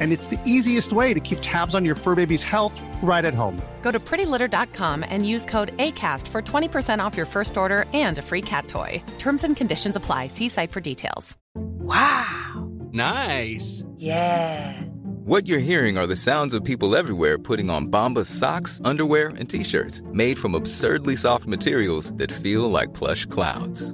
and it's the easiest way to keep tabs on your fur baby's health right at home. Go to prettylitter.com and use code ACAST for 20% off your first order and a free cat toy. Terms and conditions apply. See site for details. Wow. Nice. Yeah. What you're hearing are the sounds of people everywhere putting on Bombas socks, underwear, and t-shirts made from absurdly soft materials that feel like plush clouds.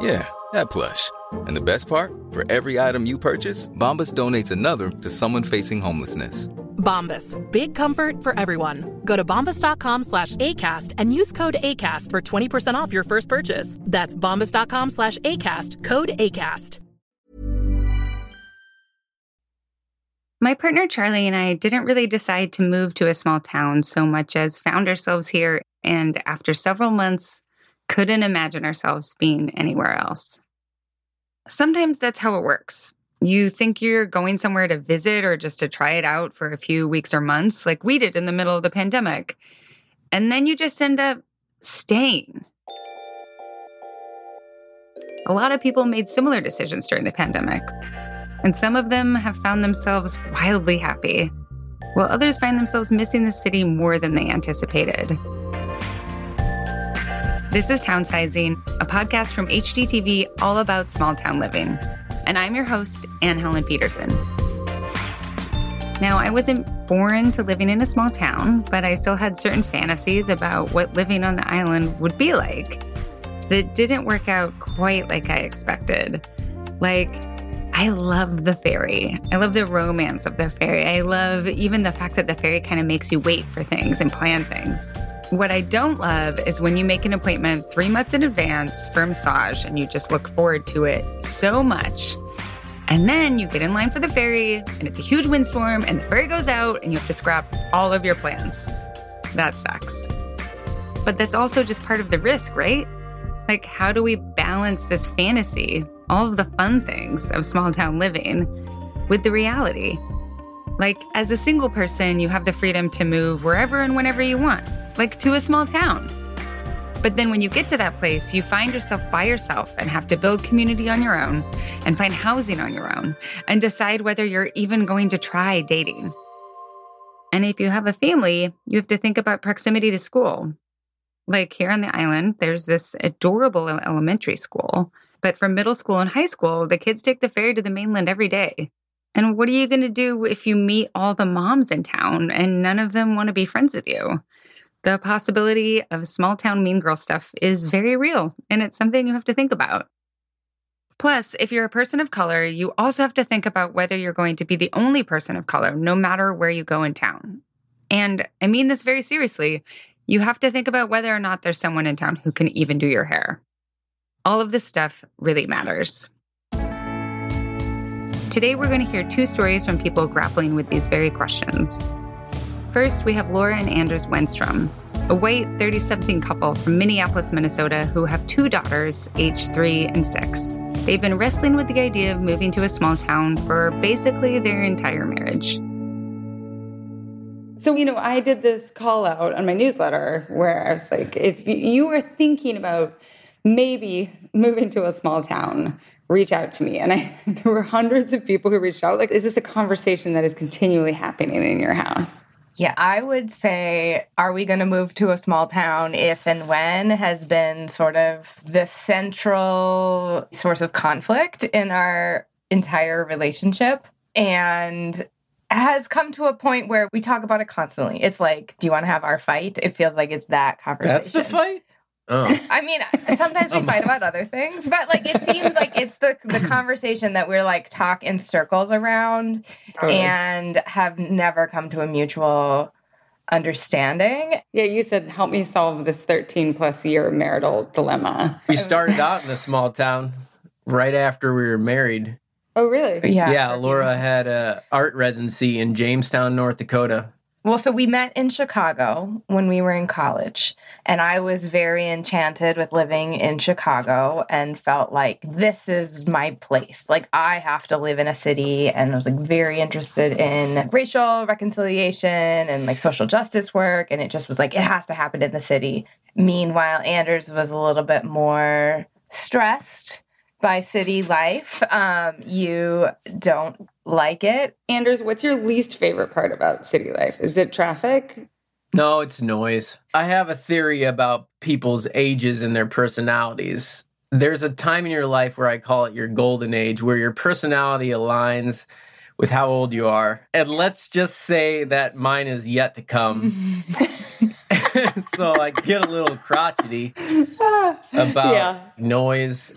Yeah, that plush. And the best part? For every item you purchase, Bombas donates another to someone facing homelessness. Bombas. Big comfort for everyone. Go to bombas.com slash ACAST and use code ACAST for 20% off your first purchase. That's bombas.com slash ACAST. Code ACAST. My partner Charlie and I didn't really decide to move to a small town so much as found ourselves here and after several months couldn't imagine ourselves being anywhere else. Sometimes that's how it works. You think you're going somewhere to visit or just to try it out for a few weeks or months, like we did in the middle of the pandemic. And then you just end up staying. A lot of people made similar decisions during the pandemic, and some of them have found themselves wildly happy, while others find themselves missing the city more than they anticipated. This is Townsizing, a podcast from HGTV all about small town living. And I'm your host, Anne Helen Petersen. Now, I wasn't born to living in a small town, but I still had certain fantasies about what living on the island would be like that didn't work out quite like I expected. Like, I love the ferry. I love the romance of the ferry. I love even the fact that the ferry kind of makes you wait for things and plan things. What I don't love is when you make an appointment three months in advance for a massage and you just look forward to it so much. And then you get in line for the ferry and it's a huge windstorm and the ferry goes out and you have to scrap all of your plans. That sucks. But that's also just part of the risk, right? Like, how do we balance this fantasy, all of the fun things of small town living, with the reality? Like, as a single person, you have the freedom to move wherever and whenever you want like to a small town. But then when you get to that place, you find yourself by yourself and have to build community on your own and find housing on your own and decide whether you're even going to try dating. And if you have a family, you have to think about proximity to school. Like here on the island, there's this adorable elementary school. But from middle school and high school, the kids take the ferry to the mainland every day. And what are you going to do if you meet all the moms in town and none of them want to be friends with you? The possibility of small town mean girl stuff is very real, and it's something you have to think about. Plus, if you're a person of color, you also have to think about whether you're going to be the only person of color, no matter where you go in town. And I mean this very seriously. You have to think about whether or not there's someone in town who can even do your hair. All of this stuff really matters. Today, we're going to hear two stories from people grappling with these very questions. First, we have Laura and Anders Wennstrom, a white 30 something couple from Minneapolis, Minnesota, who have two daughters, aged three and six. They've been wrestling with the idea of moving to a small town for basically their entire marriage. So, you know, I did this call out on my newsletter where I was like, if you were thinking about maybe moving to a small town, reach out to me. And I, there were hundreds of people who reached out. Like, is this a conversation that is continually happening in your house? Yeah, I would say, are we going to move to a small town if and when has been sort of the central source of conflict in our entire relationship. And has come to a point where we talk about it constantly. It's like, do you want to have our fight? It feels like it's that conversation. That's the fight? Oh. I mean, sometimes we oh fight about other things, but like it seems like it's the the conversation that we're like talk in circles around totally. and have never come to a mutual understanding. Yeah, you said help me solve this 13 plus year marital dilemma. We started out in a small town right after we were married. Oh, really? Yeah. Yeah, for a few Laura had a art residency in Jamestown, North Dakota. Well, so we met in Chicago when we were in college, and I was very enchanted with living in Chicago and felt like this is my place. Like I have to live in a city, and I was like very interested in racial reconciliation and like social justice work, and it just was like it has to happen in the city. Meanwhile, Anders was a little bit more stressed by city life. Um, you don't like it. Anders, what's your least favorite part about city life? Is it traffic? No, it's noise. I have a theory about people's ages and their personalities. There's a time in your life where I call it your golden age, where your personality aligns with how old you are. And let's just say that mine is yet to come. so I get a little crotchety about Yeah. noise.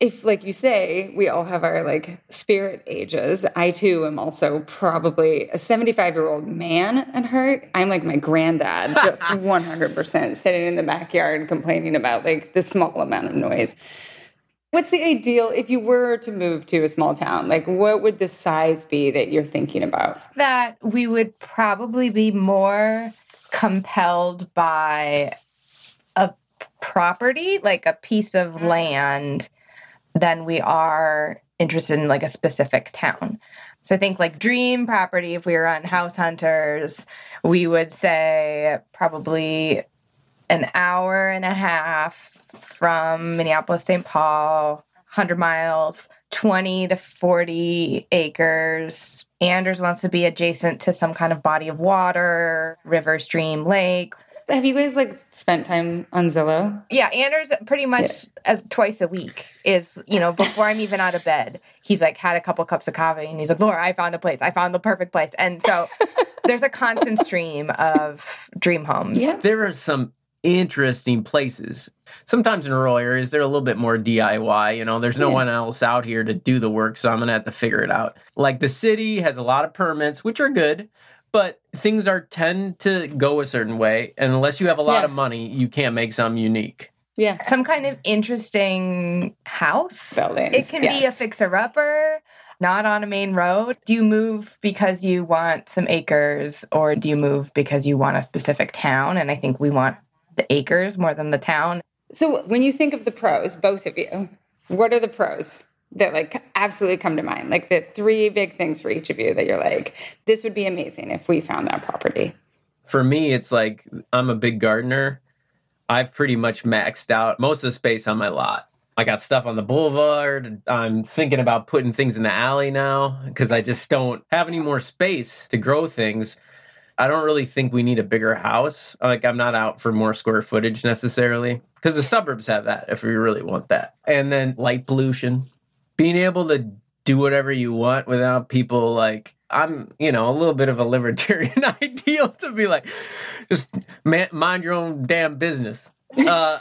If, like you say, we all have our like spirit ages, I too am also probably a 75 year old man and hurt I'm like my granddad, just 100% sitting in the backyard complaining about like the small amount of noise. What's the ideal if you were to move to a small town? Like, what would the size be that you're thinking about? that we would probably be more compelled by a property, like a piece of mm-hmm. land, than we are interested in like a specific town. So I think like dream property, if we were on House Hunters, we would say probably an hour and a half from Minneapolis, St. Paul, 100 miles, 20 to 40 acres. Anders wants to be adjacent to some kind of body of water, river, stream, lake. Have you guys like spent time on Zillow? Yeah, Anders pretty much uh, twice a week is, you know, before I'm even out of bed, he's like had a couple cups of coffee and he's like, Laura, I found a place. I found the perfect place. And so there's a constant stream of dream homes. Yeah. There are some interesting places. Sometimes in rural areas, they're a little bit more DIY. You know, there's no Yeah. one else out here to do the work, so I'm gonna have to figure it out. Like the city has a lot of permits, which are good, but things are tend to go a certain way, and unless you have a lot Yeah. of money, you can't make something unique. Yeah. Some kind of interesting house. Buildings, It can be a fixer upper, not on a main road. Do you move because you want some acres or do you move because you want a specific town? And I think we want the acres more than the town. So when you think of the pros, both of you, what are the pros that like absolutely come to mind? Like the three big things for each of you that you're like, this would be amazing if we found that property. For me, it's like I'm a big gardener. I've pretty much maxed out most of the space on my lot. I got stuff on the boulevard. I'm thinking about putting things in the alley now because I just don't have any more space to grow things. I don't really think we need a bigger house. Like, I'm not out for more square footage necessarily because the suburbs have that if we really want that. And then light pollution, being able to do whatever you want without people like, I'm, you know, a little bit of a libertarian ideal to be like, just man, mind your own damn business. Uh,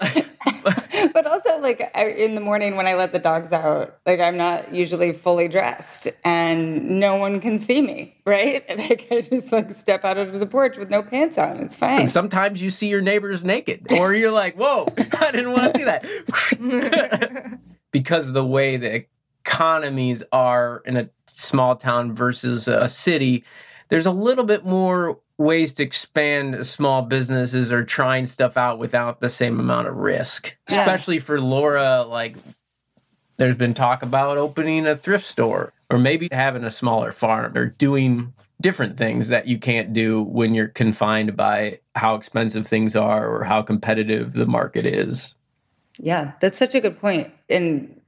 but also like in the morning when I let the dogs out, like I'm not usually fully dressed and no one can see me, right? Like I just like step out onto the porch with no pants on. It's fine. And sometimes you see your neighbors naked, or you're like, whoa, I didn't want to see that. because of the way the economies are in a small town versus a city, there's a little bit more ways to expand small businesses or trying stuff out without the same amount of risk. Yeah. Especially for Laura, like there's been talk about opening a thrift store or maybe having a smaller farm or doing different things that you can't do when you're confined by how expensive things are or how competitive the market is. Yeah, that's such a good point. And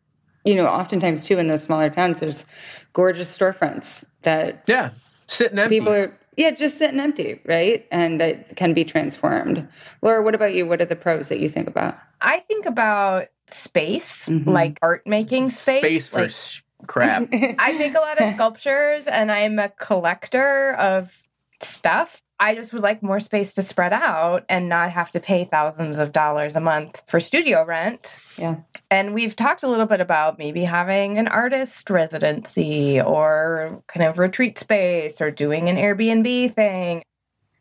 you know, oftentimes too in those smaller towns, there's gorgeous storefronts that Yeah, sitting empty. people are yeah just sitting empty, right? And that can be transformed. Laura, what about you? What are the pros that you think about? I think about space, Mhm. like art making space. space for like- sh- crap. I make a lot of sculptures and I'm a collector of stuff. I just would like more space to spread out and not have to pay thousands of dollars a month for studio rent. Yeah. And we've talked a little bit about maybe having an artist residency or kind of retreat space or doing an Airbnb thing.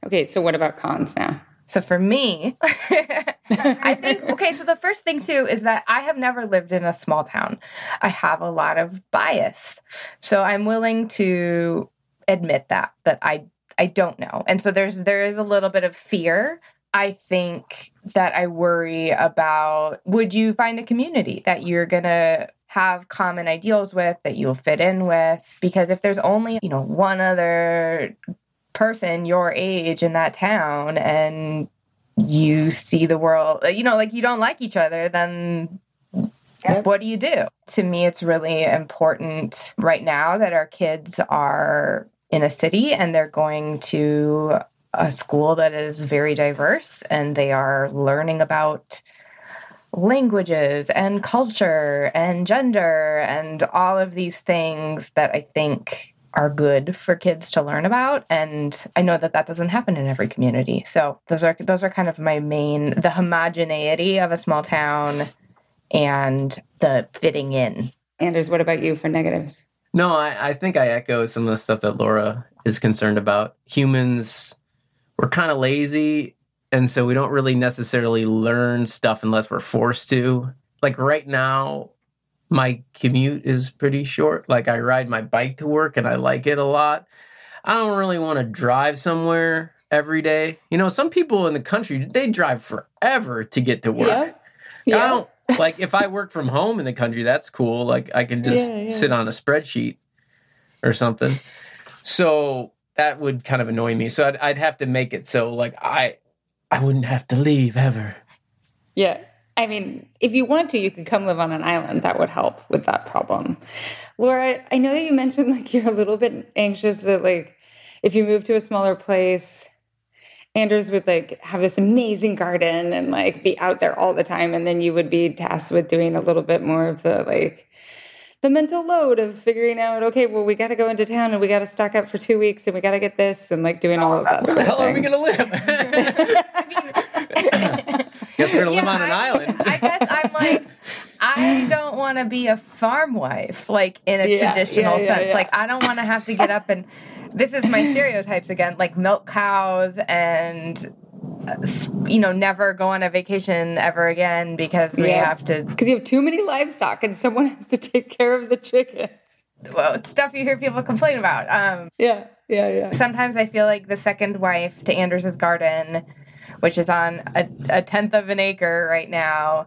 Okay, so what about cons now? So for me, I think, okay, so the first thing too is that I have never lived in a small town. I have a lot of bias. So I'm willing to admit that, that I I don't know. And so there's there is a little bit of fear. I think that I worry about would you find a community that you're going to have common ideals with that you'll fit in with because if there's only, you know, one other person your age in that town and you see the world, you know, like you don't like each other, then Yep. What do you do? To me, it's really important right now that our kids are in a city and they're going to a school that is very diverse and they are learning about languages and culture and gender and all of these things that I think are good for kids to learn about and i know that that doesn't happen in every community. So those are those are kind of my main the homogeneity of a small town and the fitting in. Anders what about you for negatives? No I, I think i echo some of the stuff that laura is concerned about. Humans we're kind of lazy and so we don't really necessarily learn stuff unless we're forced to like right now my commute is pretty short. Like I ride my bike to work and I like it a lot. I don't really want to drive somewhere every day. You know, some people in the country they drive forever to get to work. Yeah. yeah. I don't like if I work from home in the country, that's cool. Like I can just yeah, yeah. sit on a spreadsheet or something. So that would kind of annoy me. So I'd, I'd have to make it so like I I wouldn't have to leave ever. Yeah. I mean, if you want to, you could come live on an island. That would help with that problem. Laura, I know that you mentioned like you're a little bit anxious that like if you move to a smaller place, Anders would like have this amazing garden and like be out there all the time. And then you would be tasked with doing a little bit more of the like the mental load of figuring out, okay, well, we got to go into town and we got to stock up for two weeks and we got to get this and like doing all of that. Where the hell are we going to live? Guess we're gonna yeah, live on an island. I guess I'm like, I don't want to be a farm wife, like in a yeah, traditional yeah, sense. Like I don't want to have to get up and. This is my stereotypes again, like milk cows and you know, never go on a vacation ever again because we yeah. have to. Because you have too many livestock and someone has to take care of the chickens. Well, it's stuff you hear people complain about. Um, yeah, yeah, yeah. Sometimes I feel like the second wife to Anders's garden which is on a, a tenth of an acre right now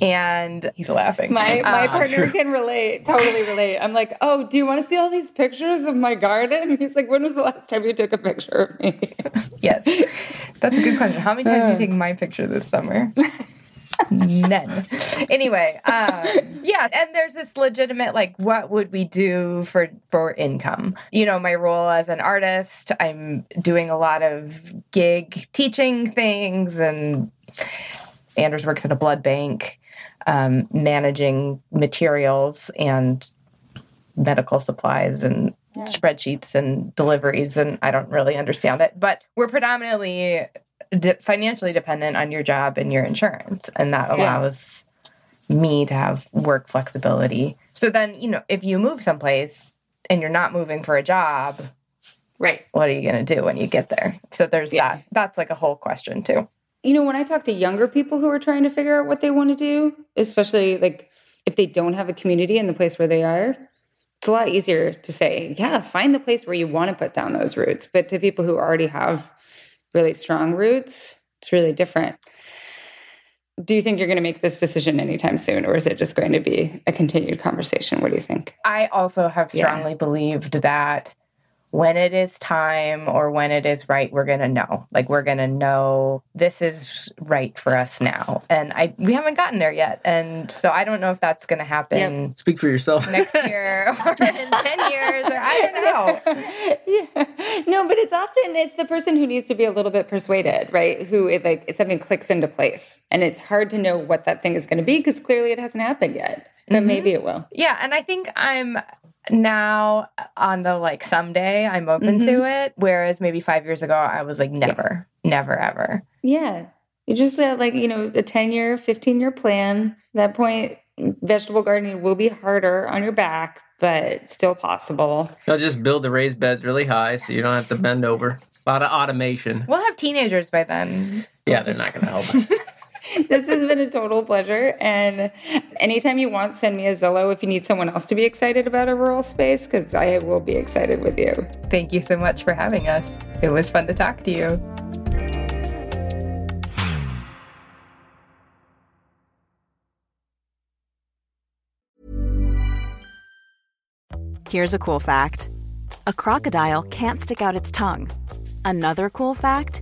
and he's laughing. My my uh, partner can relate, totally relate. I'm like, oh, do you want to see all these pictures of my garden? He's like, when was the last time you took a picture of me? yes, that's a good question. How many times uh, did you take my picture this summer? None. Anyway, um, yeah, and there's this legitimate like, what would we do for for income? You know, my role as an artist, I'm doing a lot of gig teaching things, and Anders works at a blood bank, um, managing materials and medical supplies and yeah. spreadsheets and deliveries, and I don't really understand it, but we're predominantly de- financially dependent on your job and your insurance, and that allows yeah. me to have work flexibility. So then, you know, if you move someplace and you're not moving for a job, right? What are you going to do when you get there? So there's yeah. that. That's like a whole question too. You know, when I talk to younger people who are trying to figure out what they want to do, especially like if they don't have a community in the place where they are, it's a lot easier to say, yeah, find the place where you want to put down those roots. But to people who already have really strong roots, it's really different. Do you think you're going to make this decision anytime soon, or is it just going to be a continued conversation? What do you think? I also have strongly yeah. believed that when it is time or when it is right, we're going to know. Like we're going to know this is right for us now. And I we haven't gotten there yet. And so I don't know if that's going to happen. Yep. Speak for yourself. next year or in 10 years or I don't know. Yeah. No, but it's often it's the person who needs to be a little bit persuaded, right? Who it like it's something clicks into place. And it's hard to know what that thing is going to be because clearly it hasn't happened yet. But mm-hmm. maybe it will. Yeah, and I think I'm now on the like someday I'm open mm-hmm. to it. Whereas maybe five years ago I was like never, yeah. never, ever. Yeah. You just said like, you know, a 10 year, 15 year plan. At that point, vegetable gardening will be harder on your back, but still possible. You'll just build the raised beds really high so you don't have to bend over. A lot of automation. We'll have teenagers by then. Yeah, they're not going to help. us. this has been a total pleasure. And anytime you want, send me a Zillow if you need someone else to be excited about a rural space, because I will be excited with you. Thank you so much for having us. It was fun to talk to you. Here's a cool fact a crocodile can't stick out its tongue. Another cool fact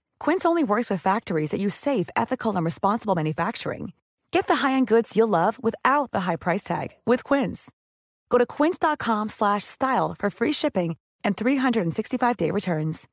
Quince only works with factories that use safe, ethical, and responsible manufacturing. Get the high-end goods you'll love without the high price tag with Quince. Go to quince.com/style for free shipping and 365-day returns.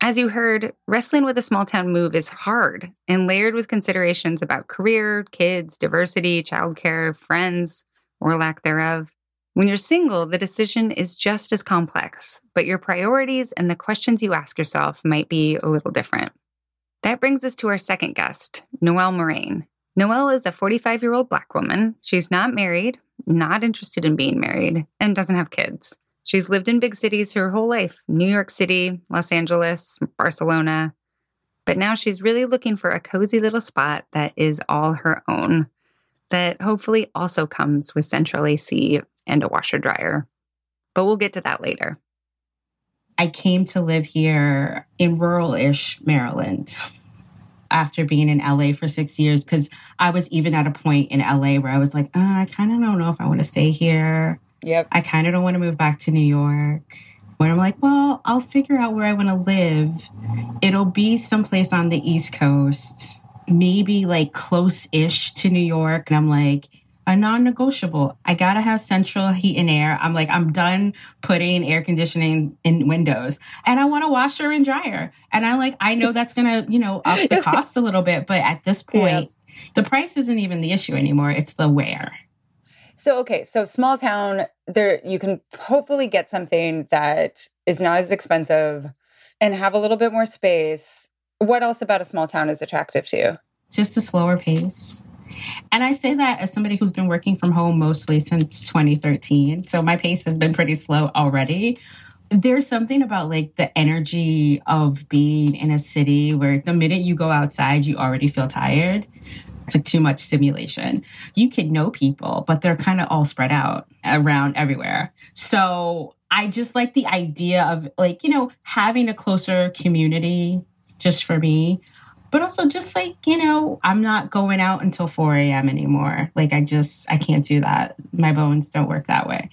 As you heard, wrestling with a small town move is hard and layered with considerations about career, kids, diversity, childcare, friends, or lack thereof. When you're single, the decision is just as complex, but your priorities and the questions you ask yourself might be a little different. That brings us to our second guest, Noelle Murrain. Noelle is a 45 year old Black woman. She's not married, not interested in being married, and doesn't have kids. She's lived in big cities her whole life New York City, Los Angeles, Barcelona. But now she's really looking for a cozy little spot that is all her own, that hopefully also comes with central AC and a washer dryer. But we'll get to that later. I came to live here in rural ish Maryland after being in LA for six years because I was even at a point in LA where I was like, oh, I kind of don't know if I want to stay here. Yep. I kind of don't want to move back to New York. When I'm like, well, I'll figure out where I want to live. It'll be someplace on the East Coast, maybe like close ish to New York. And I'm like, a non negotiable. I got to have central heat and air. I'm like, I'm done putting air conditioning in windows and I want a washer and dryer. And I like, I know that's to, you know, up the cost a little bit. But at this point, yeah. the price isn't even the issue anymore. It's the where. So okay, so small town there you can hopefully get something that is not as expensive and have a little bit more space. What else about a small town is attractive to you? Just a slower pace. And I say that as somebody who's been working from home mostly since 2013. So my pace has been pretty slow already. There's something about like the energy of being in a city where the minute you go outside, you already feel tired. It's like too much stimulation. You can know people, but they're kind of all spread out around everywhere. So I just like the idea of like, you know, having a closer community just for me. But also just like, you know, I'm not going out until 4 a.m. anymore. Like I just I can't do that. My bones don't work that way.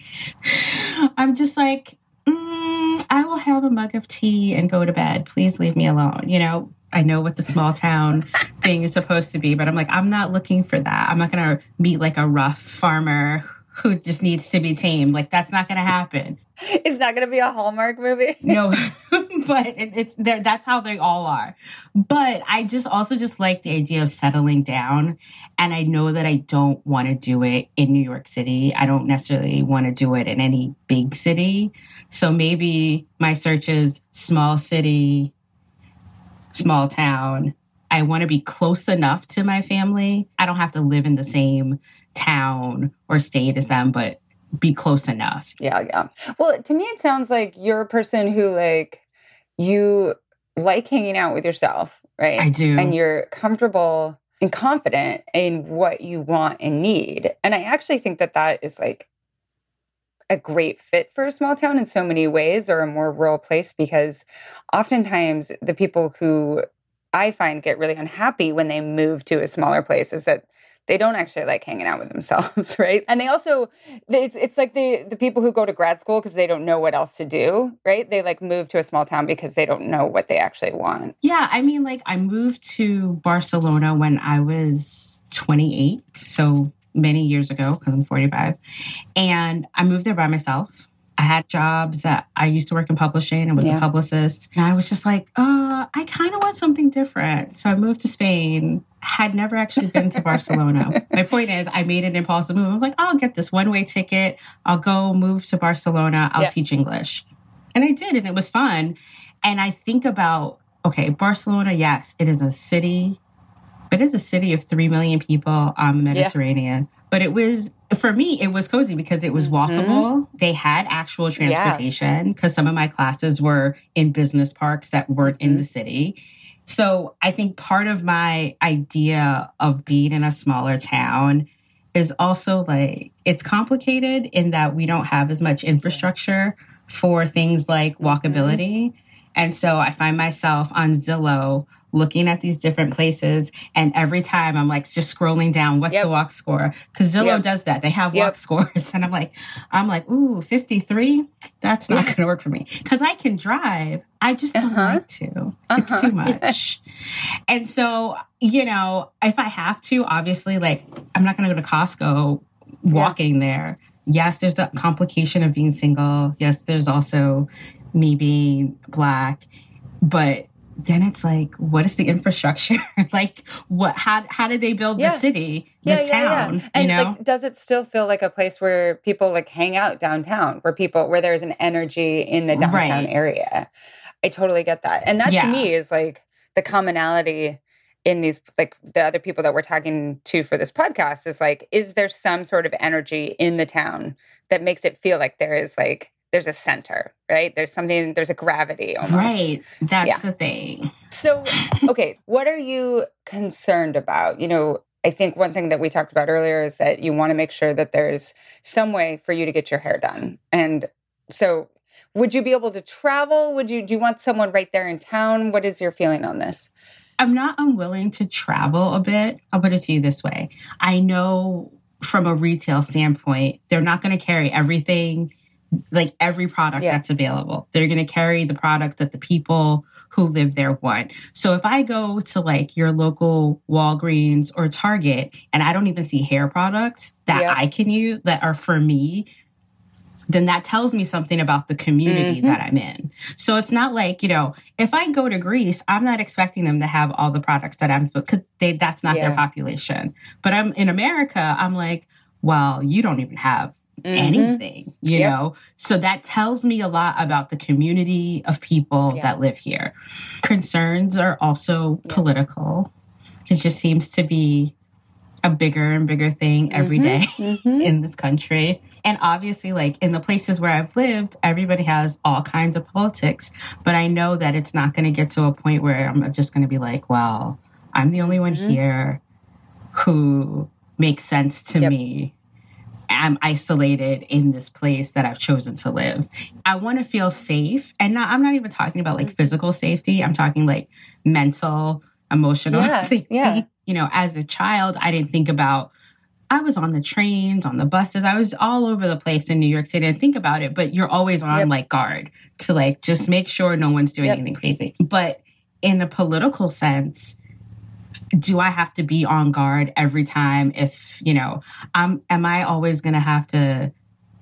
I'm just like mm, I will have a mug of tea and go to bed. Please leave me alone. You know, I know what the small town thing is supposed to be, but I'm like, I'm not looking for that. I'm not going to meet like a rough farmer who just needs to be tamed. Like, that's not going to happen. It's not going to be a Hallmark movie. no, but it, it's there. That's how they all are. But I just also just like the idea of settling down. And I know that I don't want to do it in New York City. I don't necessarily want to do it in any big city. So maybe my search is small city, small town. I want to be close enough to my family. I don't have to live in the same town or state as them, but be close enough. Yeah, yeah. Well, to me, it sounds like you're a person who, like, you like hanging out with yourself, right? I do. And you're comfortable and confident in what you want and need. And I actually think that that is like a great fit for a small town in so many ways or a more rural place because oftentimes the people who I find get really unhappy when they move to a smaller place is that they don't actually like hanging out with themselves, right? And they also it's it's like the the people who go to grad school because they don't know what else to do, right? They like move to a small town because they don't know what they actually want. Yeah, I mean like I moved to Barcelona when I was 28, so many years ago because I'm 45. And I moved there by myself. I had jobs that I used to work in publishing and was Yeah. a publicist. And I was just like, uh, I kind of want something different. So I moved to Spain. Had never actually been to Barcelona. My point is, I made an impulsive move. I was like, I'll get this one way ticket. I'll go move to Barcelona. I'll Yeah. teach English. And I did, and it was fun. And I think about, okay, Barcelona, yes, it is a city, but it's a city of 3 million people on the Mediterranean. But it was, for me, it was cozy because it was mm-hmm. walkable. They had actual transportation because some of my classes were in business parks that weren't in mm-hmm. the city. So I think part of my idea of being in a smaller town is also like it's complicated in that we don't have as much infrastructure for things like walkability. Mm-hmm. And so I find myself on Zillow looking at these different places. And every time I'm like just scrolling down, what's the walk score? Because Zillow Yep. does that. They have walk scores. And I'm like, I'm like, ooh, 53? That's not going to work for me. Because I can drive. I just don't uh-huh. like to. Uh-huh. It's too much. And so, you know, if I have to, obviously, like, I'm not going to go to Costco walking there. Yes, there's the complication of being single. Yes, there's also me being black. But then it's like, what is the infrastructure? like, what? How how did they build Yeah. the city, this town? And you know, like, does it still feel like a place where people like hang out downtown, where people where there's an energy in the downtown Right. area? I totally get that, and that to me is like the commonality in these like the other people that we're talking to for this podcast is like, is there some sort of energy in the town that makes it feel like there is like there's a center, right? There's something, there's a gravity almost. right? That's Yeah. the thing. So, okay, what are you concerned about? You know, I think one thing that we talked about earlier is that you want to make sure that there's some way for you to get your hair done. And so, would you be able to travel? Would you do you want someone right there in town? What is your feeling on this? I'm not unwilling to travel a bit. I'll put it to you this way. I know from a retail standpoint, they're not going to carry everything, like every product Yeah. that's available. They're going to carry the product that the people who live there want. So if I go to like your local Walgreens or Target and I don't even see hair products that Yeah. I can use that are for me, then that tells me something about the community Mhm. that I'm in. So it's not like, you know, if I go to Greece, I'm not expecting them to have all the products that I'm supposed cuz they that's not their population. But I'm in America, I'm like, well, you don't even have Mhm. anything, you Yep. know? So that tells me a lot about the community of people Yeah. that live here. Concerns are also political. It just seems to be a bigger and bigger thing every day Mm-hmm. in this country. And obviously, like in the places where I've lived, everybody has all kinds of politics. But I know that it's not going to get to a point where I'm just going to be like, well, I'm the only one Mm-hmm. here who makes sense to Yep. me. I'm isolated in this place that I've chosen to live. I want to feel safe. And not, I'm not even talking about like mm. physical safety, I'm talking like mental, emotional Yeah, safety. yeah. You know, as a child, I didn't think about I was on the trains, on the buses. I was all over the place in New York City. And think about it, but you're always on Yep. like guard to like just make sure no one's doing Yep. anything crazy. But in a political sense, do I have to be on guard every time if, you know, I'm am I always gonna have to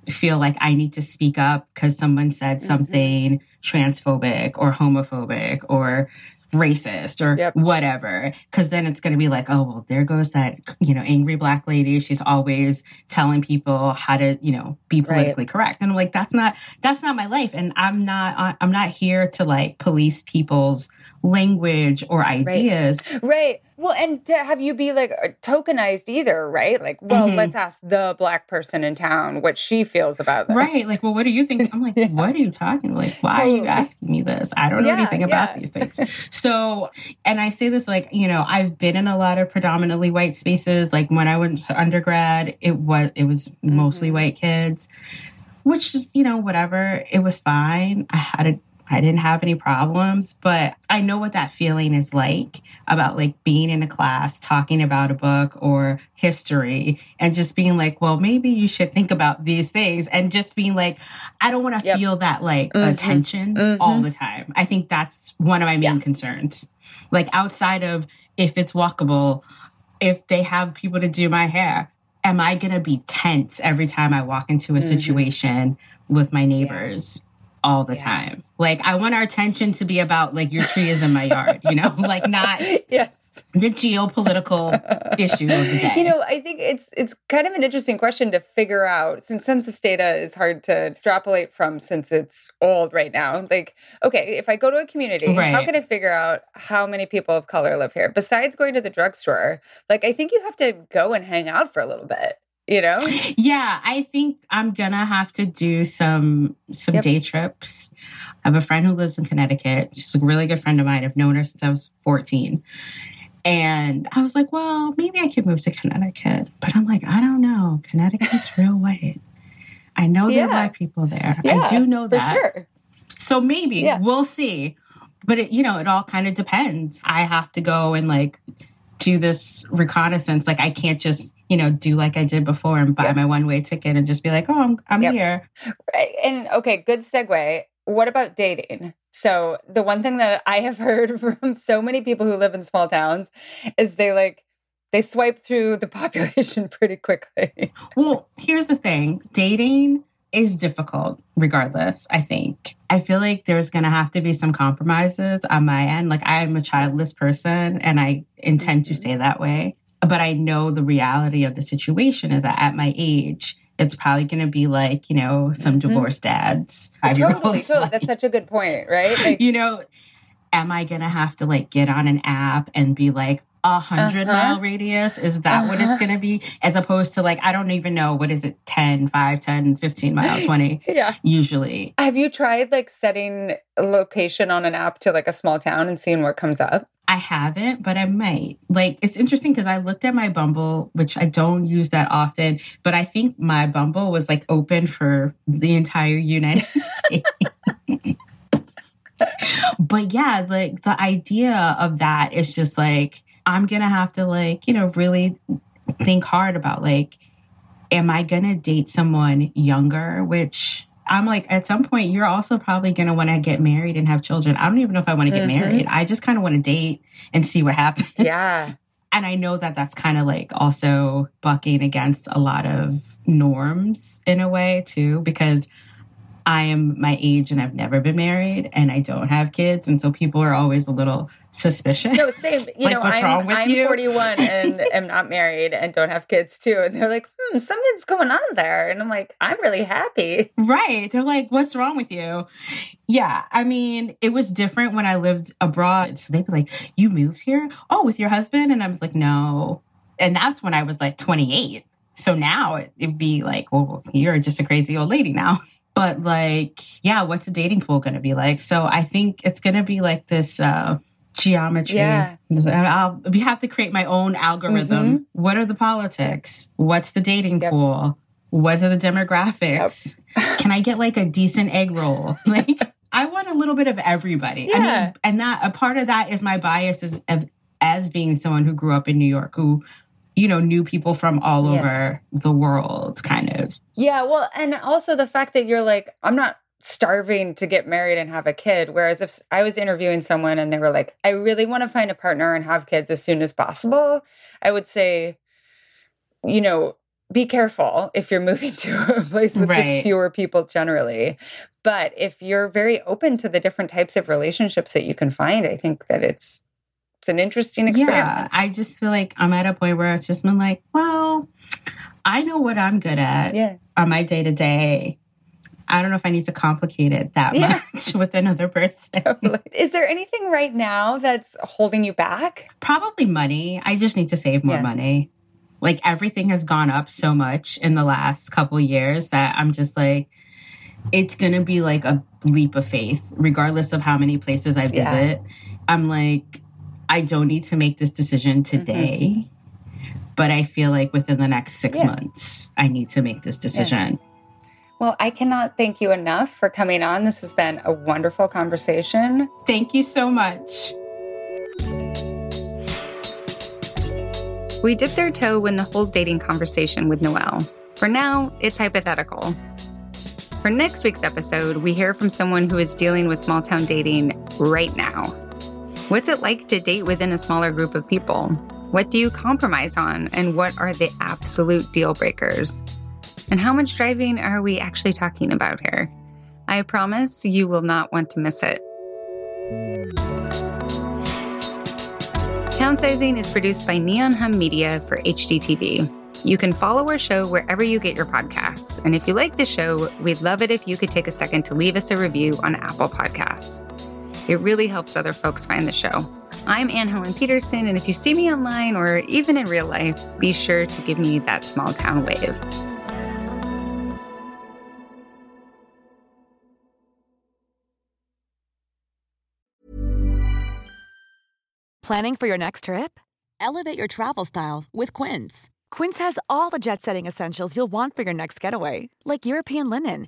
feel like I need to speak up because someone said Mm-hmm. something transphobic or homophobic or racist or Yep. whatever because then it's going to be like oh well there goes that you know angry black lady she's always telling people how to you know be Right. politically correct and i'm like that's not that's not my life and i'm not i'm not here to like police people's language or ideas Right. Well, and to have you be like uh, tokenized either, right? Like, well, Mhm. let's ask the black person in town what she feels about that. Right. Like, well, what do you think? I'm like, what are you talking? Like, why are you asking me this? I don't know Yeah, anything about yeah. these things. So, and I say this like, you know, I've been in a lot of predominantly white spaces. Like when I went to undergrad, it was, it was mostly Mm-hmm. white kids, which is, you know, whatever. It was fine. I had a, I didn't have any problems, but I know what that feeling is like about like being in a class talking about a book or history and just being like, well, maybe you should think about these things and just being like, I don't want to Yep. feel that like Mhm. attention Mhm. all the time. I think that's one of my main Yeah. concerns. Like outside of if it's walkable, if they have people to do my hair, am I going to be tense every time I walk into a Mm-hmm. situation with my neighbors? All the time. Like, I want our attention to be about, like, your tree is in my yard, you know, like, not Yes. the geopolitical issue of the day. You know, I think it's it's kind of an interesting question to figure out since census data is hard to extrapolate from since it's old right now. Like, okay, if I go to a community, how can I figure out how many people of color live here besides going to the drugstore? Like, I think you have to go and hang out for a little bit. You know? Yeah, I think I'm gonna have to do some some Yep. day trips. I have a friend who lives in Connecticut. She's a really good friend of mine. I've known her since I was 14. And I was like, well, maybe I could move to Connecticut. But I'm like, I don't know. Connecticut's real white. I know there Yeah. are black people there. Yeah, I do know that. sure. So maybe Yeah. we'll see. But it, you know, it all kind of depends. I have to go and like do this reconnaissance. Like I can't just, you know, do like I did before and buy Yep. my one way ticket and just be like, oh, I'm, I'm Yep. here. And okay, good segue. What about dating? So the one thing that I have heard from so many people who live in small towns is they like they swipe through the population pretty quickly. Well, here's the thing dating is difficult regardless, I think. I feel like there's going to have to be some compromises on my end. Like, I am a childless person and I intend to mm-hmm. stay that way. But I know the reality of the situation is that at my age, it's probably going to be like, you know, some divorced dads. totally, totally. like- That's such a good point, right? Like, you know, am I gonna have to like get on an app and be like a 100 Uh-huh. mile radius? Is that what it's Uh-huh. gonna be? As opposed to like, I don't even know, what is it, 10, 5, 10, 15 miles, 20, yeah. usually. Have you tried like setting location on an app to like a small town and seeing what comes up? I haven't, but I might. Like, it's interesting because I looked at my Bumble, which I don't use that often, but I think my Bumble was like open for the entire United States. but yeah, like the idea of that is just like, I'm going to have to like, you know, really think hard about like, am I going to date someone younger? Which I'm like, at some point, you're also probably going to want to get married and have children. I don't even know if I want to get Mhm. married. I just kind of want to date and see what happens. Yeah. And I know that that's kind of like also bucking against a lot of norms in a way too, because I am my age and I've never been married and I don't have kids. And so people are always a little suspicious. No, same. You Like, know, what's I'm, wrong with I'm you? 41 and am not married and don't have kids too. And they're like, hmm, something's going on there. And I'm like, I'm really happy. Right. They're like, what's wrong with you? Yeah. I mean, it was different when I lived abroad. So they'd be like, you moved here? Oh, with your husband? And I was like, no. And that's when I was like 28. So now it, it'd be like, well, you're just a crazy old lady now. But like, yeah, what's the dating pool going to be like? So I think it's going to be like this, uh, geometry. Yeah. I'll we have to create my own algorithm. What are the politics? What's the dating Yep. pool? What are the demographics? Can I get like a decent egg roll? Like I want a little bit of everybody. I Yeah. mean, and that a part of that is my bias is of, as being someone who grew up in New York, who you know, new people from all Yeah. over the world, kind of. Yeah, well, and also the fact that you're like, I'm not starving to get married and have a kid. Whereas if I was interviewing someone and they were like, I really want to find a partner and have kids as soon as possible, I would say, you know, be careful if you're moving to a place with Right. just fewer people generally. But if you're very open to the different types of relationships that you can find, I think that it's it's an interesting experiment. Yeah, I just feel like I'm at a point where it's just been like, well, I know what I'm good at Yeah. on my day to day. I don't know if I need to complicate it that Yeah. much with another person. Is there anything right now that's holding you back? Probably money. I just need to save more Yeah. money. Like everything has gone up so much in the last couple years that I'm just like, it's gonna be like a leap of faith, regardless of how many places I Yeah. visit. I'm like, I don't need to make this decision mm-hmm. today, but I feel like within the next six Yeah. months, I need to make this decision. Well, I cannot thank you enough for coming on. This has been a wonderful conversation. Thank you so much. We dipped our toe in the whole dating conversation with Noelle. For now, it's hypothetical. For next week's episode, we hear from someone who is dealing with small town dating right now. What's it like to date within a smaller group of people? What do you compromise on, and what are the absolute deal breakers? And how much driving are we actually talking about here? I promise you will not want to miss it. Townsizing is produced by Neon Hum Media for HGTV. You can follow our show wherever you get your podcasts. And if you like the show, we'd love it if you could take a second to leave us a review on Apple Podcasts. It really helps other folks find the show. I'm Anne Helen Petersen, and if you see me online or even in real life, be sure to give me that small town wave. Planning for your next trip? Elevate your travel style with Quince. Quince has all the jet setting essentials you'll want for your next getaway, like European linen,